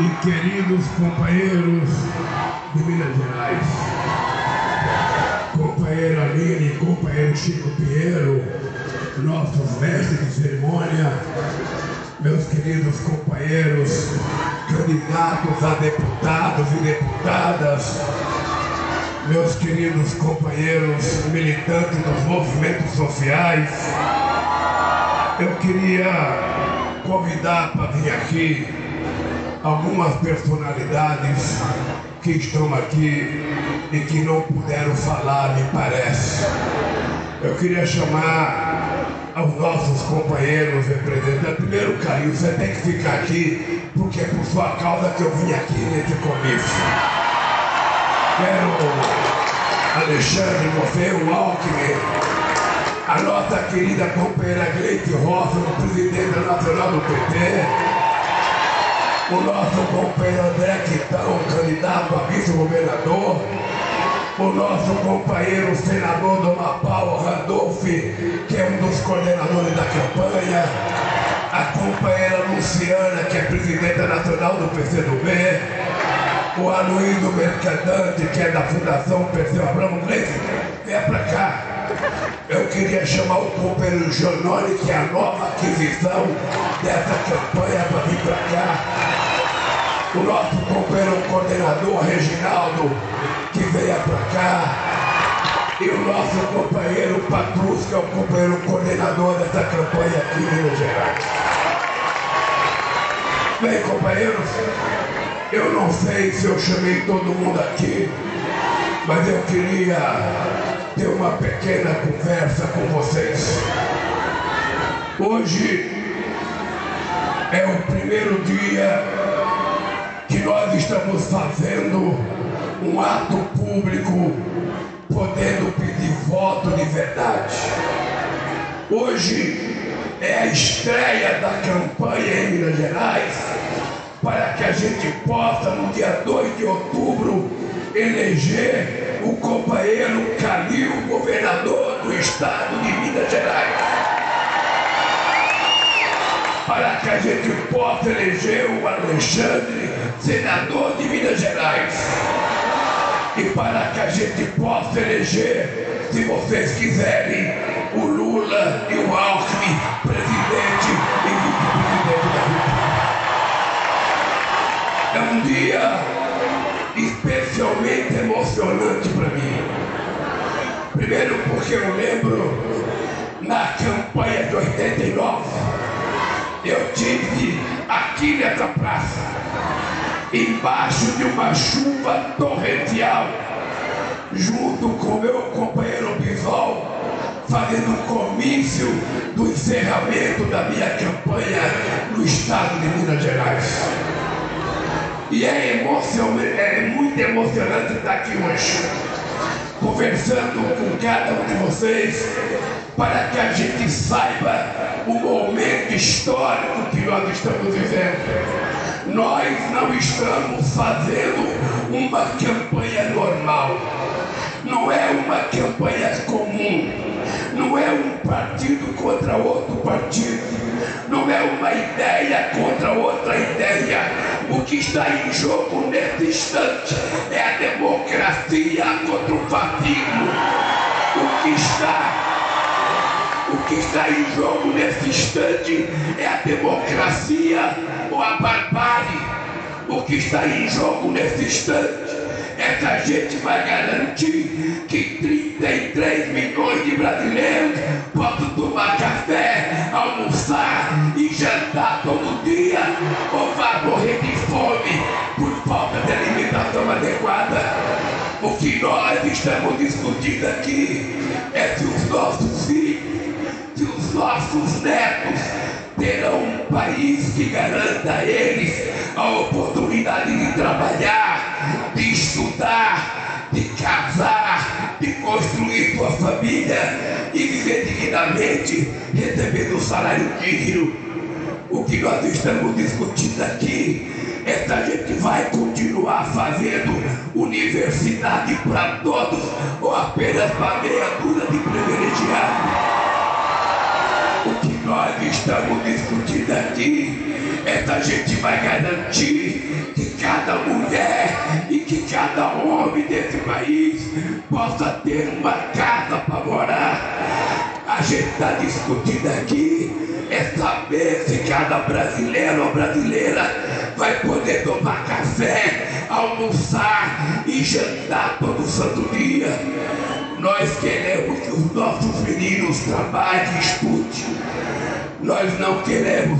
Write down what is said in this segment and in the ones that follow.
e queridos companheiros de Minas Gerais, companheiro Aline, companheiro Chico Pinheiro, nossos mestres de cerimônia, meus queridos companheiros, candidatos a deputados e deputadas, meus queridos companheiros militantes dos movimentos sociais, eu queria convidar para vir aqui algumas personalidades que estão aqui e que não puderam falar, me parece. Eu queria chamar aos nossos companheiros representantes. Primeiro, Caio, você tem que ficar aqui, porque é por sua causa que eu vim aqui nesse comício. Quero Alexandre, você, o Alckmin, a nossa querida companheira Gleite Rosa, presidente nacional do PT o nosso companheiro André Quitão, candidato a vice-governador, o nosso companheiro senador do Mapau, Randolph, que é um dos coordenadores da campanha, a companheira Luciana, que é presidenta nacional do PCdoB, o Aloysio Mercadante, que é da Fundação Perseu Abramo Gleice, venha pra cá. Eu queria chamar o companheiro Janone, que é a nova aquisição dessa campanha, para vir para cá o nosso companheiro coordenador Reginaldo, que veio para cá, e o nosso companheiro Patrus, que é o companheiro coordenador dessa campanha aqui em Minas Gerais. Bem, companheiros, eu não sei se eu chamei todo mundo aqui, mas eu queria ter uma pequena conversa com vocês. Hoje é o primeiro dia que nós estamos fazendo um ato público podendo pedir voto de verdade. Hoje é a estreia da campanha em Minas Gerais para que a gente possa, no dia 2 de outubro, eleger o companheiro Calil, governador do estado de Minas Gerais para que a gente possa eleger o Alexandre senador de Minas Gerais. E para que a gente possa eleger, se vocês quiserem, o Lula e o Alckmin, presidente e vice-presidente da República. É um dia especialmente emocionante para mim. Primeiro porque eu lembro na campanha de 89, eu tive aqui nessa praça embaixo de uma chuva torrencial, junto com meu companheiro Bisol, fazendo um comício do encerramento da minha campanha no estado de Minas Gerais. E é, emocionante, é muito emocionante estar aqui hoje, conversando com cada um de vocês, para que a gente saiba o momento histórico que nós estamos vivendo nós não estamos fazendo uma campanha normal. Não é uma campanha comum. Não é um partido contra outro partido. Não é uma ideia contra outra ideia. O que está em jogo nesse instante é a democracia contra o fascismo. O que está o que está em jogo nesse instante é a democracia ou a barbárie. O que está em jogo nesse instante é que a gente vai garantir que 33 estamos discutindo aqui é se os nossos filhos que os nossos netos terão um país que garanta a eles a oportunidade de trabalhar, de estudar, de casar, de construir sua família e viver dignamente, recebendo um salário digno. O que nós estamos discutindo aqui essa gente vai continuar fazendo universidade para todos ou apenas para meia dúzia de privilegiados. O que nós estamos discutindo aqui, é essa gente vai garantir que cada mulher e que cada homem desse país possa ter uma casa para morar. A gente está discutindo aqui é saber se cada brasileiro ou brasileira vai poder tomar café, almoçar e jantar todo santo dia. Nós queremos que os nossos meninos trabalhem e estudem. Nós não queremos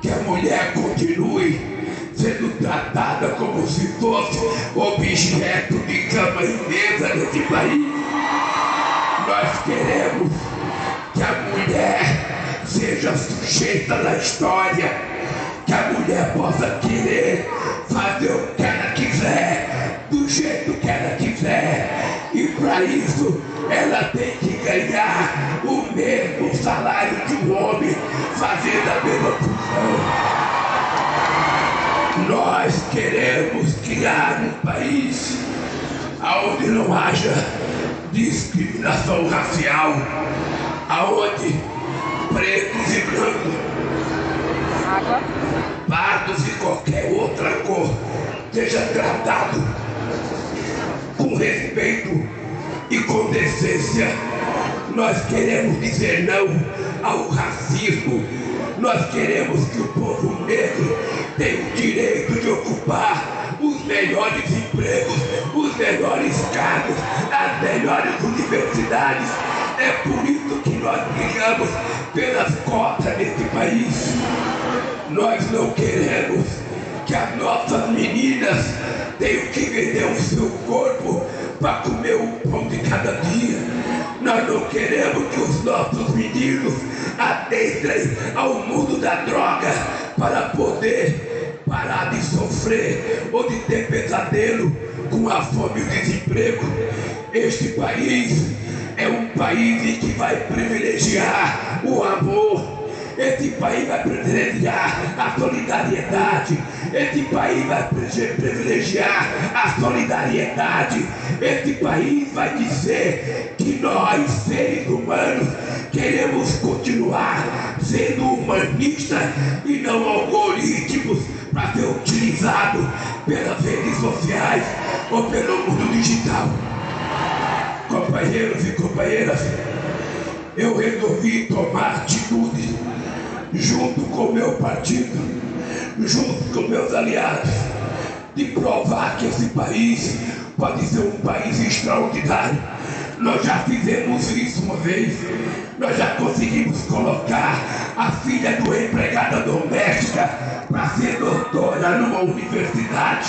que a mulher continue sendo tratada como se fosse objeto de cama e mesa nesse país. Nós queremos que a mulher seja sujeita da história, que a mulher possa querer fazer o que ela quiser, do jeito que ela quiser. E para isso ela tem que ganhar o mesmo salário de um homem fazendo a mesma função. Nós queremos criar um país onde não haja discriminação racial, aonde pretos e brancos, seja tratado com respeito e com decência. Nós queremos dizer não ao racismo. Nós queremos que o povo negro tenha o direito de ocupar os melhores empregos, os melhores cargos, as melhores universidades. É por isso que nós brigamos pelas cotas nesse país. Nós não queremos que as nossas meninas tenham que vender o seu corpo para comer o pão de cada dia. Nós não queremos que os nossos meninos adentrem ao mundo da droga para poder parar de sofrer ou de ter pesadelo com a fome e o desemprego. Este país é um país que vai privilegiar o amor esse país vai privilegiar a solidariedade. Esse país vai privilegiar a solidariedade. Esse país vai dizer que nós, seres humanos, queremos continuar sendo humanistas e não algoritmos para ser utilizado pelas redes sociais ou pelo mundo digital. Companheiros e companheiras, eu resolvi tomar atitude junto com o meu partido, junto com meus aliados, de provar que esse país pode ser um país extraordinário. Nós já fizemos isso uma vez, nós já conseguimos colocar a filha do empregada doméstica para ser doutora numa universidade.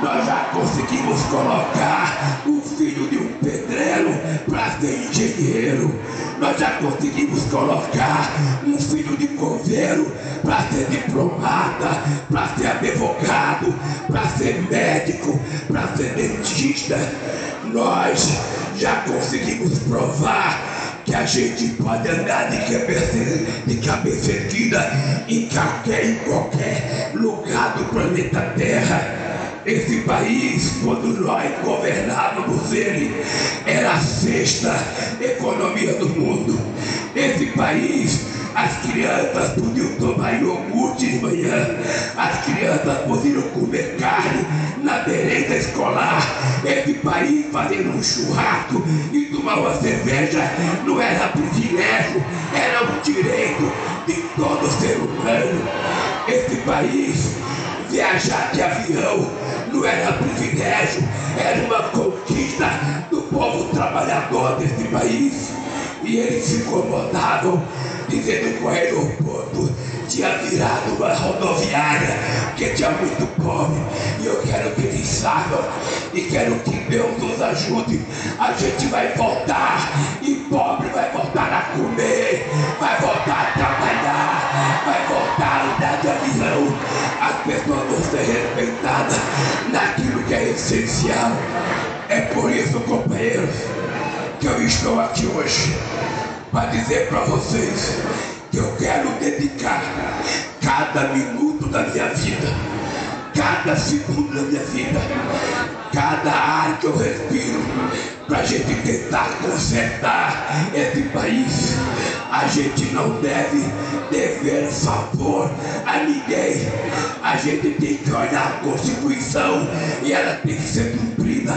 Nós já conseguimos colocar o filho de um pedreiro para ser engenheiro. Nós já conseguimos colocar um filho de coveiro para ser diplomata, para ser advogado, para ser médico, para ser dentista. Nós já conseguimos provar que a gente pode andar de cabeça, de cabeça erguida em qualquer, em qualquer lugar do planeta Terra. Esse país, quando nós governávamos ele, era a sexta economia do mundo. Esse país, as crianças podiam tomar iogurte de manhã, as crianças podiam comer carne na merenda escolar. Esse país fazendo um churrasco e tomar uma cerveja não era privilégio, era um direito de todo ser humano. Esse país viajar de avião não era privilégio, era uma conquista do povo trabalhador desse país. E eles se incomodavam, dizendo que o aeroporto tinha virado uma rodoviária, porque tinha muito pobre. E eu quero que eles saibam, e quero que Deus nos ajude. A gente vai voltar, e pobre vai voltar a comer, vai voltar a trabalhar, vai voltar a andar de avião. As pessoas vão ser respeitadas essencial. É por isso, companheiros, que eu estou aqui hoje para dizer para vocês que eu quero dedicar cada minuto da minha vida, cada segundo da minha vida, cada ar que eu respiro, para a gente tentar consertar esse país, A gente não deve dever favor a ninguém. A gente tem que olhar a Constituição e ela tem que ser cumprida.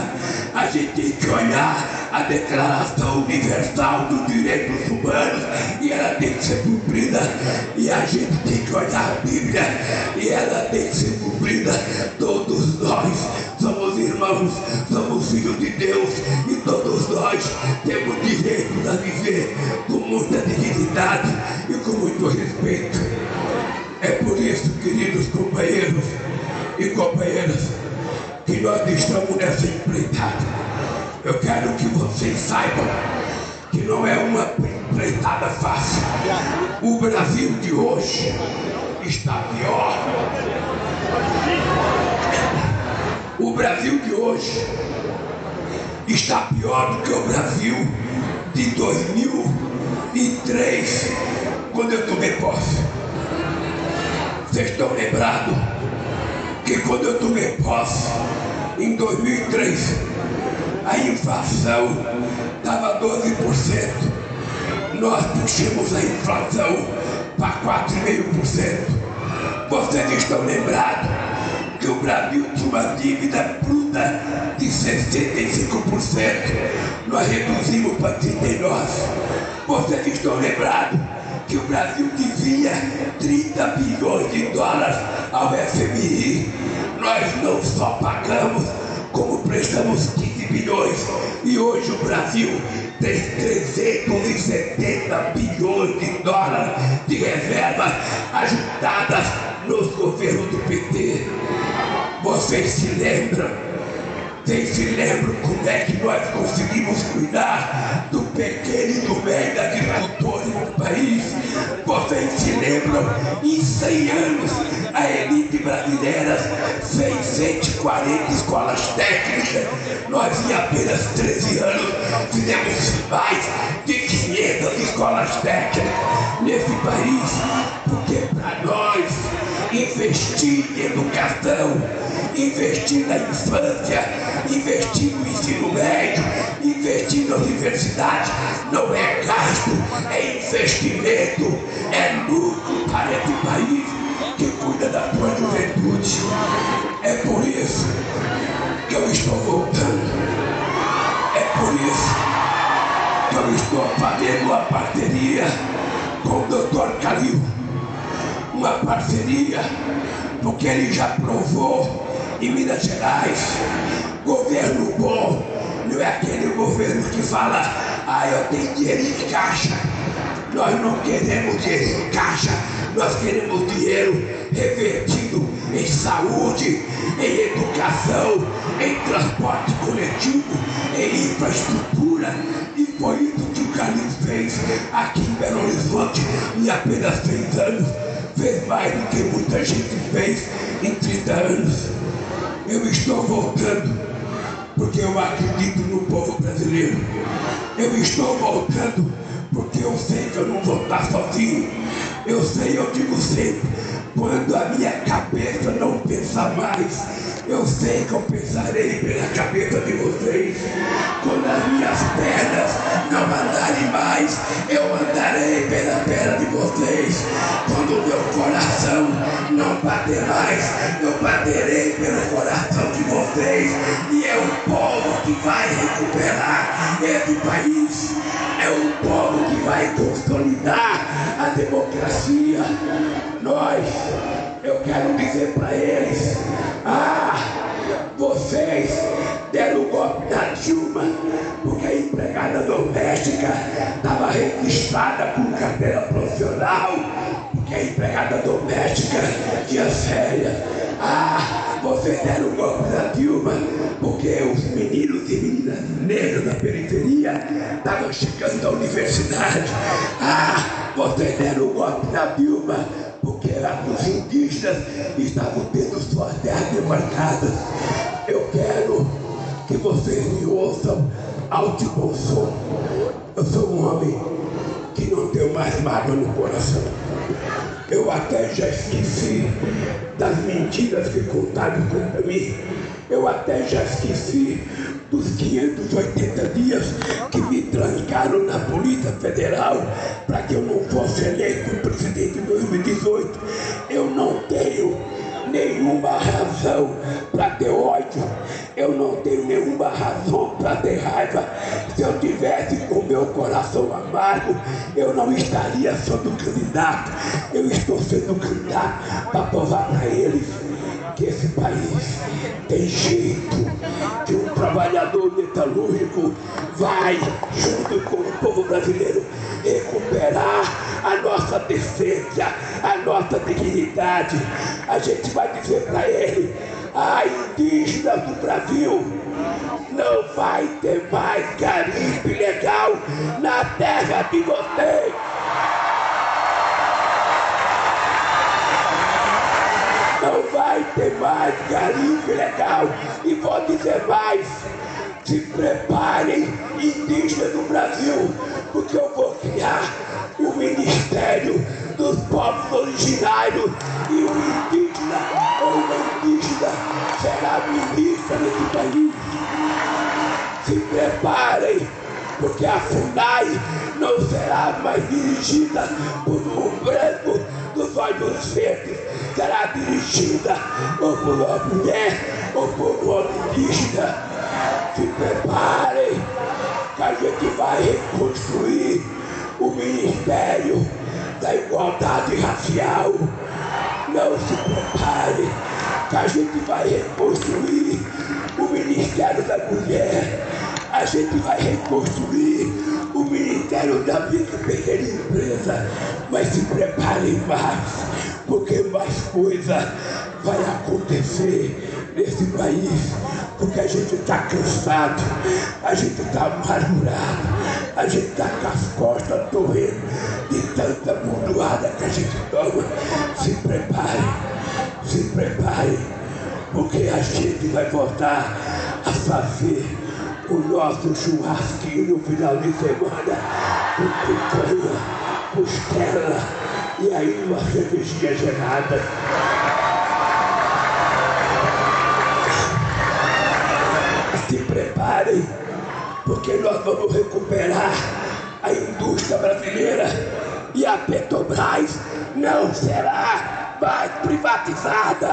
A gente tem que olhar a Declaração Universal dos Direitos Humanos e ela tem que ser cumprida. E a gente tem que olhar a Bíblia e ela tem que ser cumprida. Todos nós somos irmãos, somos filhos de Deus e todos nós temos direito a viver com muita dignidade e com muito respeito. É por isso, queridos companheiros e companheiras, que nós estamos nessa empreitada. Eu quero que vocês saibam que não é uma empreitada fácil. O Brasil de hoje está pior. O Brasil de hoje está pior do que o Brasil de 2003, quando eu tomei posse. Vocês estão lembrados que quando eu tomei posse, em 2003, a inflação estava 12%. Nós puxamos a inflação para 4,5%. Vocês estão lembrados que o Brasil tinha uma dívida bruta de 65%. Nós reduzimos para 39%. Vocês estão lembrados que o Brasil devia 30 bilhões de dólares ao FMI. Nós não só pagamos, como prestamos 15 bilhões. E hoje o Brasil tem 370 bilhões de dólares de reservas ajudadas Vocês se lembram? Vocês se lembram como é que nós conseguimos cuidar do pequeno e do médio agricultor no país? Vocês se lembram? Em 100 anos, a elite brasileira fez 140 escolas técnicas. Nós, em apenas 13 anos, fizemos mais de 500 escolas técnicas nesse país. Porque para nós, investir em educação, investir na infância, investir no ensino médio, investir na universidade, não é gasto, é investimento, é lucro para esse país que cuida da tua juventude. É por isso que eu estou voltando. É por isso que eu estou fazendo uma parceria com o Dr. Calil. Uma parceria porque ele já provou em Minas Gerais. Governo bom não é aquele governo que fala, ah, eu tenho dinheiro em caixa. Nós não queremos dinheiro em caixa, nós queremos dinheiro revertido em saúde, em educação, em transporte coletivo, em infraestrutura. E foi isso que o Carlinhos fez aqui em Belo Horizonte em apenas seis anos. Fez mais do que muita gente fez em 30 anos. Eu estou voltando porque eu acredito no povo brasileiro. Eu estou voltando porque eu sei que eu não vou estar sozinho. Eu sei, eu digo sempre, quando a minha cabeça não pensa mais, eu sei que eu pensarei pela cabeça de vocês. Quando as minhas pernas não andarem mais, eu andarei pela perna de vocês. Quando o meu coração não bater mais, eu baterei pelo coração de vocês. E é o povo que vai recuperar esse país. É o povo que vai consolidar a democracia. Nós, eu quero dizer para eles, ah, vocês deram o golpe da Dilma, porque a empregada doméstica estava registrada com carteira profissional, porque a empregada doméstica tinha férias. Ah, vocês deram o golpe da Dilma, porque os meninos e meninas negras da periferia estavam chegando à universidade. Ah, vocês deram o golpe da Dilma, porque os indígenas estavam tendo suas terras demarcadas. Eu quero que vocês me ouçam alto e bom som. Eu sou um homem que não tenho mais mágoa no coração. Eu até já esqueci das mentiras que contaram contra mim. Eu até já esqueci dos 580 dias que me trancaram na Polícia Federal para que eu não fosse eleito presidente em 2018. Eu não tenho nenhuma razão para ter ódio, eu não tenho nenhuma razão para ter raiva. Se eu tivesse com meu coração amargo, eu não estaria sendo candidato. Eu estou sendo candidato para provar para eles que esse país tem jeito, que um trabalhador metalúrgico vai, junto com o povo brasileiro, recuperar a nossa decência, a nossa dignidade. A gente vai dizer para ele, a indígena do Brasil, não vai ter mais garimpe legal na terra de vocês. Ter mais garimpo legal. E vou dizer mais. Se preparem, indígenas do Brasil, porque eu vou criar o Ministério dos Povos Originários e o indígena ou uma indígena será ministra desse país. Se preparem, porque a FUNAI não será mais dirigida por um branco dos olhos verdes, será dirigida ou por uma mulher ou por um homem. Se preparem, que a gente vai reconstruir o Ministério da Igualdade Racial. Não se prepare, que a gente vai reconstruir o Ministério da Mulher. A gente vai reconstruir o Ministério da Vida Pequena Empresa. Mas se preparem mais, porque mais coisa vai acontecer nesse país, porque a gente está cansado, a gente está amargurado, a gente está com as costas doendo de tanta bordoada que a gente toma. Se prepare, se prepare, porque a gente vai voltar a fazer o nosso churrasquinho no final de semana, com picanha, costela e aí uma cervejinha gelada. se preparem, porque nós vamos recuperar a indústria brasileira e a Petrobras não será mais privatizada.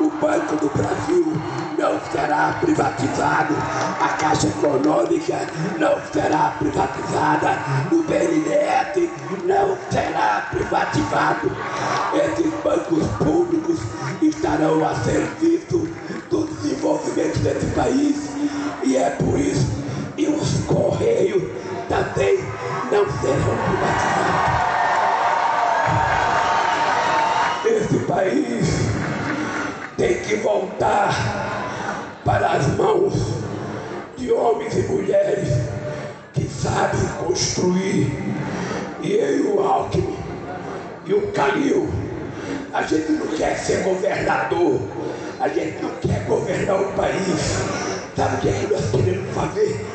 O Banco do Brasil não será privatizado. A Caixa Econômica não será privatizada. O BNDES não será privatizado. Esses bancos públicos estarão a serviço do desenvolvimento desse país e é por isso que os Correios também não serão privatizados. Esse país tem que voltar para as mãos de homens e mulheres que sabem construir. E eu e o Alckmin e o Calil, a gente não quer ser governador, a gente não quer governar o país. Sabe o que, é que nós queremos fazer?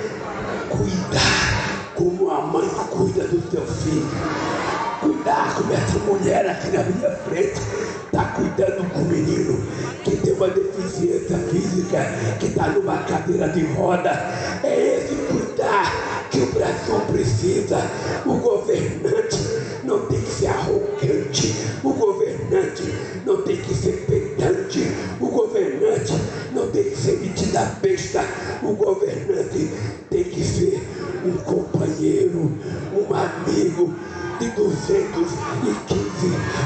Cuidar como a mãe cuida do seu filho. Cuidar como essa mulher aqui na minha frente está cuidando com o menino que tem uma deficiência física, que está numa cadeira de roda. É esse cuidar que o Brasil precisa. O governante não tem que ser arrogante, o governante não tem que ser pedante, o governante não tem que ser metida besta, o governante tem que ser um companheiro, um amigo de 215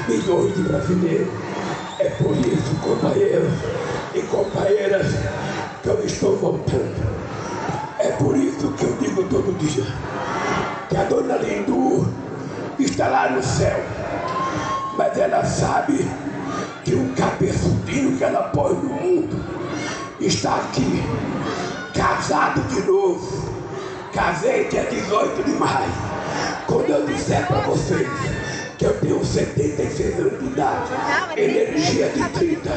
milhões de brasileiros. É por isso, companheiros e companheiras, que eu estou voltando. É por isso que eu digo todo dia que a dona Lindu está lá no céu, mas ela sabe que o cabeçudinho que ela põe no mundo está aqui, casado de novo. Casei dia 18 de maio. Quando eu disser para vocês que eu tenho 76 anos de idade, energia de 30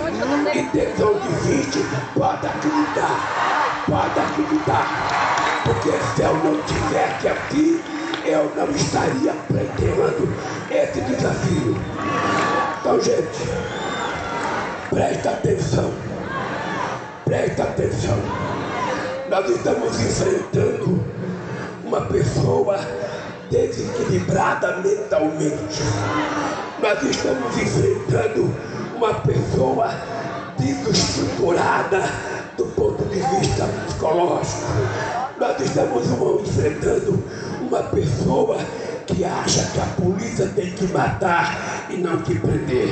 e tesão de 20, pode acreditar, pode acreditar. Porque se eu não tivesse aqui, eu não estaria pretendendo esse desafio. Então, gente, presta atenção, presta atenção. Nós estamos enfrentando uma pessoa desequilibrada mentalmente. Nós estamos enfrentando uma pessoa desestruturada do ponto de vista psicológico. Nós estamos enfrentando uma pessoa que acha que a polícia tem que matar e não que prender.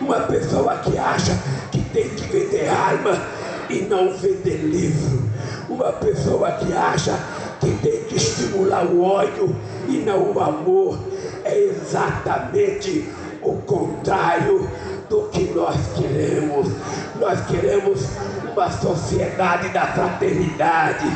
Uma pessoa que acha que tem que vender arma e não vender livro. Uma pessoa que acha que tem que estimular o ódio e não o amor. É exatamente o contrário do que nós queremos. Nós queremos uma sociedade da fraternidade,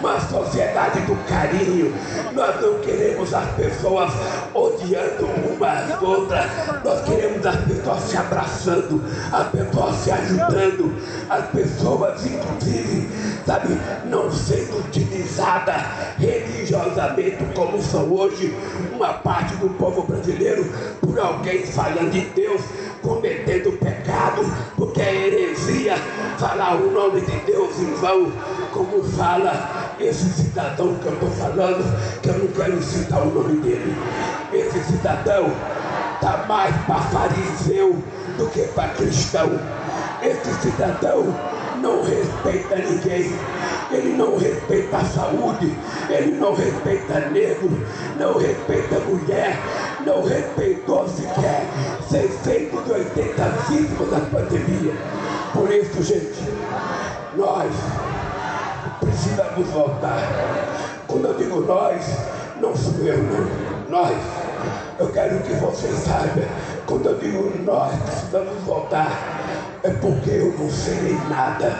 uma sociedade do carinho. Nós não queremos as pessoas odiando umas às outras, nós queremos as pessoas se abraçando, as pessoas se ajudando, as pessoas, inclusive, sabe, não sendo utilizadas religiosamente como são hoje uma parte do povo brasileiro por alguém falando de Deus, cometendo pecado, porque é heresia falar o nome de Deus em vão, como fala esse cidadão que eu estou falando, que eu não quero citar o nome dele. Esse cidadão está mais para fariseu do que para cristão. Esse cidadão não respeita ninguém, ele não respeita a saúde, ele não respeita negro, não respeita mulher, não respeitou sequer 680 vítimas da pandemia. Por isso, gente, nós precisamos voltar. Quando eu digo nós, não sou eu, não. Nós. Eu quero que vocês saibam, quando eu digo nós precisamos voltar, é porque eu não serei nada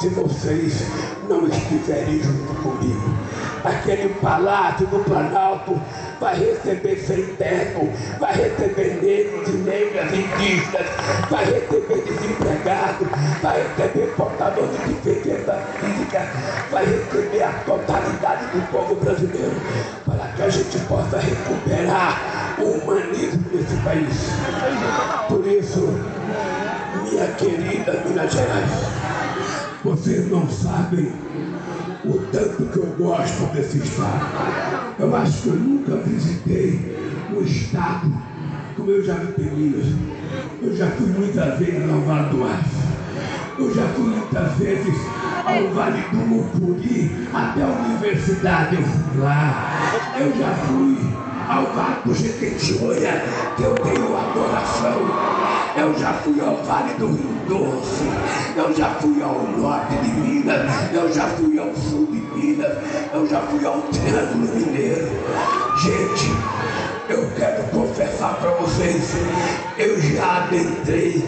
se vocês não estiverem junto comigo. Aquele palácio do Planalto vai receber sem teto, vai receber negros e negras indígenas, vai receber desempregado, vai receber portador de deficiência física, vai receber a totalidade do povo brasileiro, para que a gente possa recuperar o humanismo desse país. Por isso, minha querida Minas Gerais, vocês não sabem o tanto que eu gosto desse estado. Eu acho que eu nunca visitei um estado como eu já vi Minas. Eu já fui muitas vezes ao Vale do Aço. Eu já fui muitas vezes ao Vale do Mucuri, até a universidade eu fui lá. Eu já fui Vale do Jequitinhonha, que eu tenho adoração. Eu já fui ao Vale do Rio Doce, eu já fui ao norte de Minas, eu já fui ao sul de Minas, eu já fui ao Triângulo Mineiro. Gente, eu quero confessar para vocês, eu já adentrei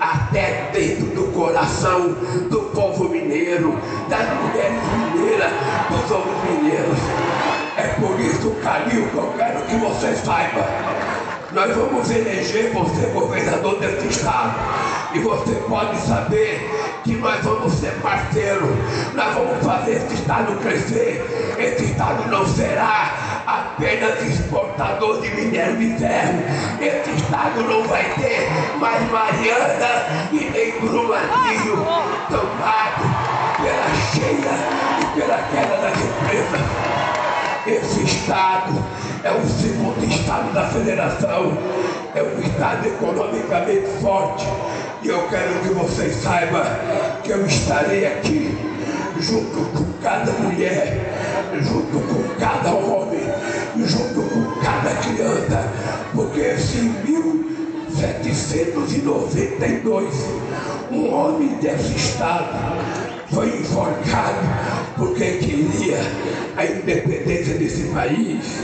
até dentro do coração do povo mineiro, das mulheres mineiras, dos homens mineiros. Por isso, Calil, que eu quero que vocês saibam. Nós vamos eleger você governador desse estado. E você pode saber que nós vamos ser parceiros. Nós vamos fazer esse estado crescer. Esse estado não será apenas exportador de minério de ferro. Esse estado não vai ter mais Mariana e nem Brumadinho tomado pela cheia e pela queda das empresas. Esse estado é o segundo estado da federação, é um estado economicamente forte. E eu quero que vocês saibam que eu estarei aqui junto com cada mulher, junto com cada homem, junto com cada criança, porque esse 1792, um homem desse estado foi enforcado porque queria a independência desse país.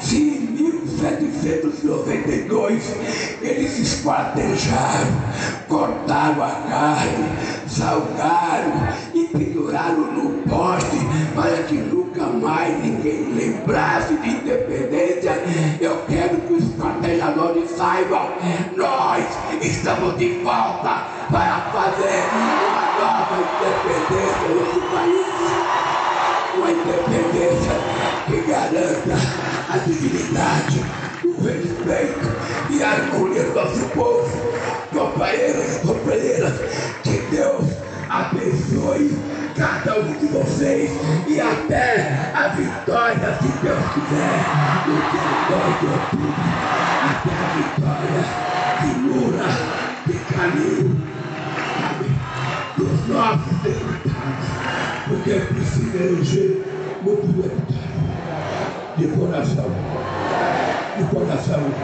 Se em 1792 eles esquartejaram, cortaram a carne, salgaram e penduraram no poste para que nunca mais ninguém lembrasse de independência, eu quero que os esquartejadores saibam, nós estamos de volta para fazer a independência desse país, uma independência que garanta a dignidade, o respeito e a harmonia do nosso povo. Companheiros e companheiras, que Deus abençoe cada um de vocês e até a vitória, se Deus quiser, no dia 2 de até a vitória segura de caminho nossos deputados, porque é preciso eleger muito deputado, de coração, de coração,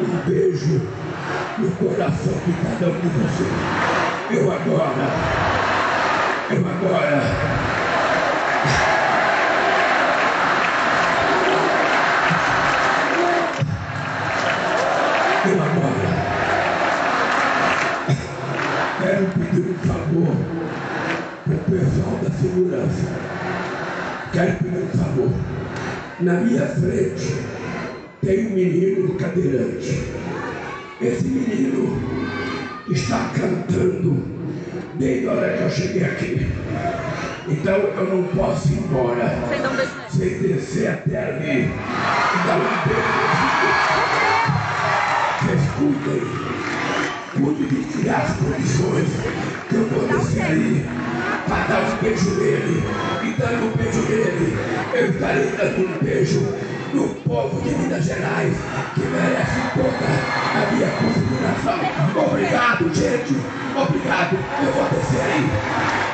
um beijo no coração de cada um de vocês. Eu agora, eu agora quero pedir um favor para o pessoal da segurança. Quero pedir um favor. Na minha frente tem um menino cadeirante. Esse menino está cantando desde a hora que eu cheguei aqui. Então eu não posso ir embora sem descer até ali e dar um beijo. Vocês cuidem pude tirar as condições que eu vou descer aí para dar um beijo nele. E dando um beijo nele, eu estarei dando um beijo no povo de Minas Gerais, que merece toda a minha consideração. Obrigado, gente. Obrigado. Eu vou descer aí.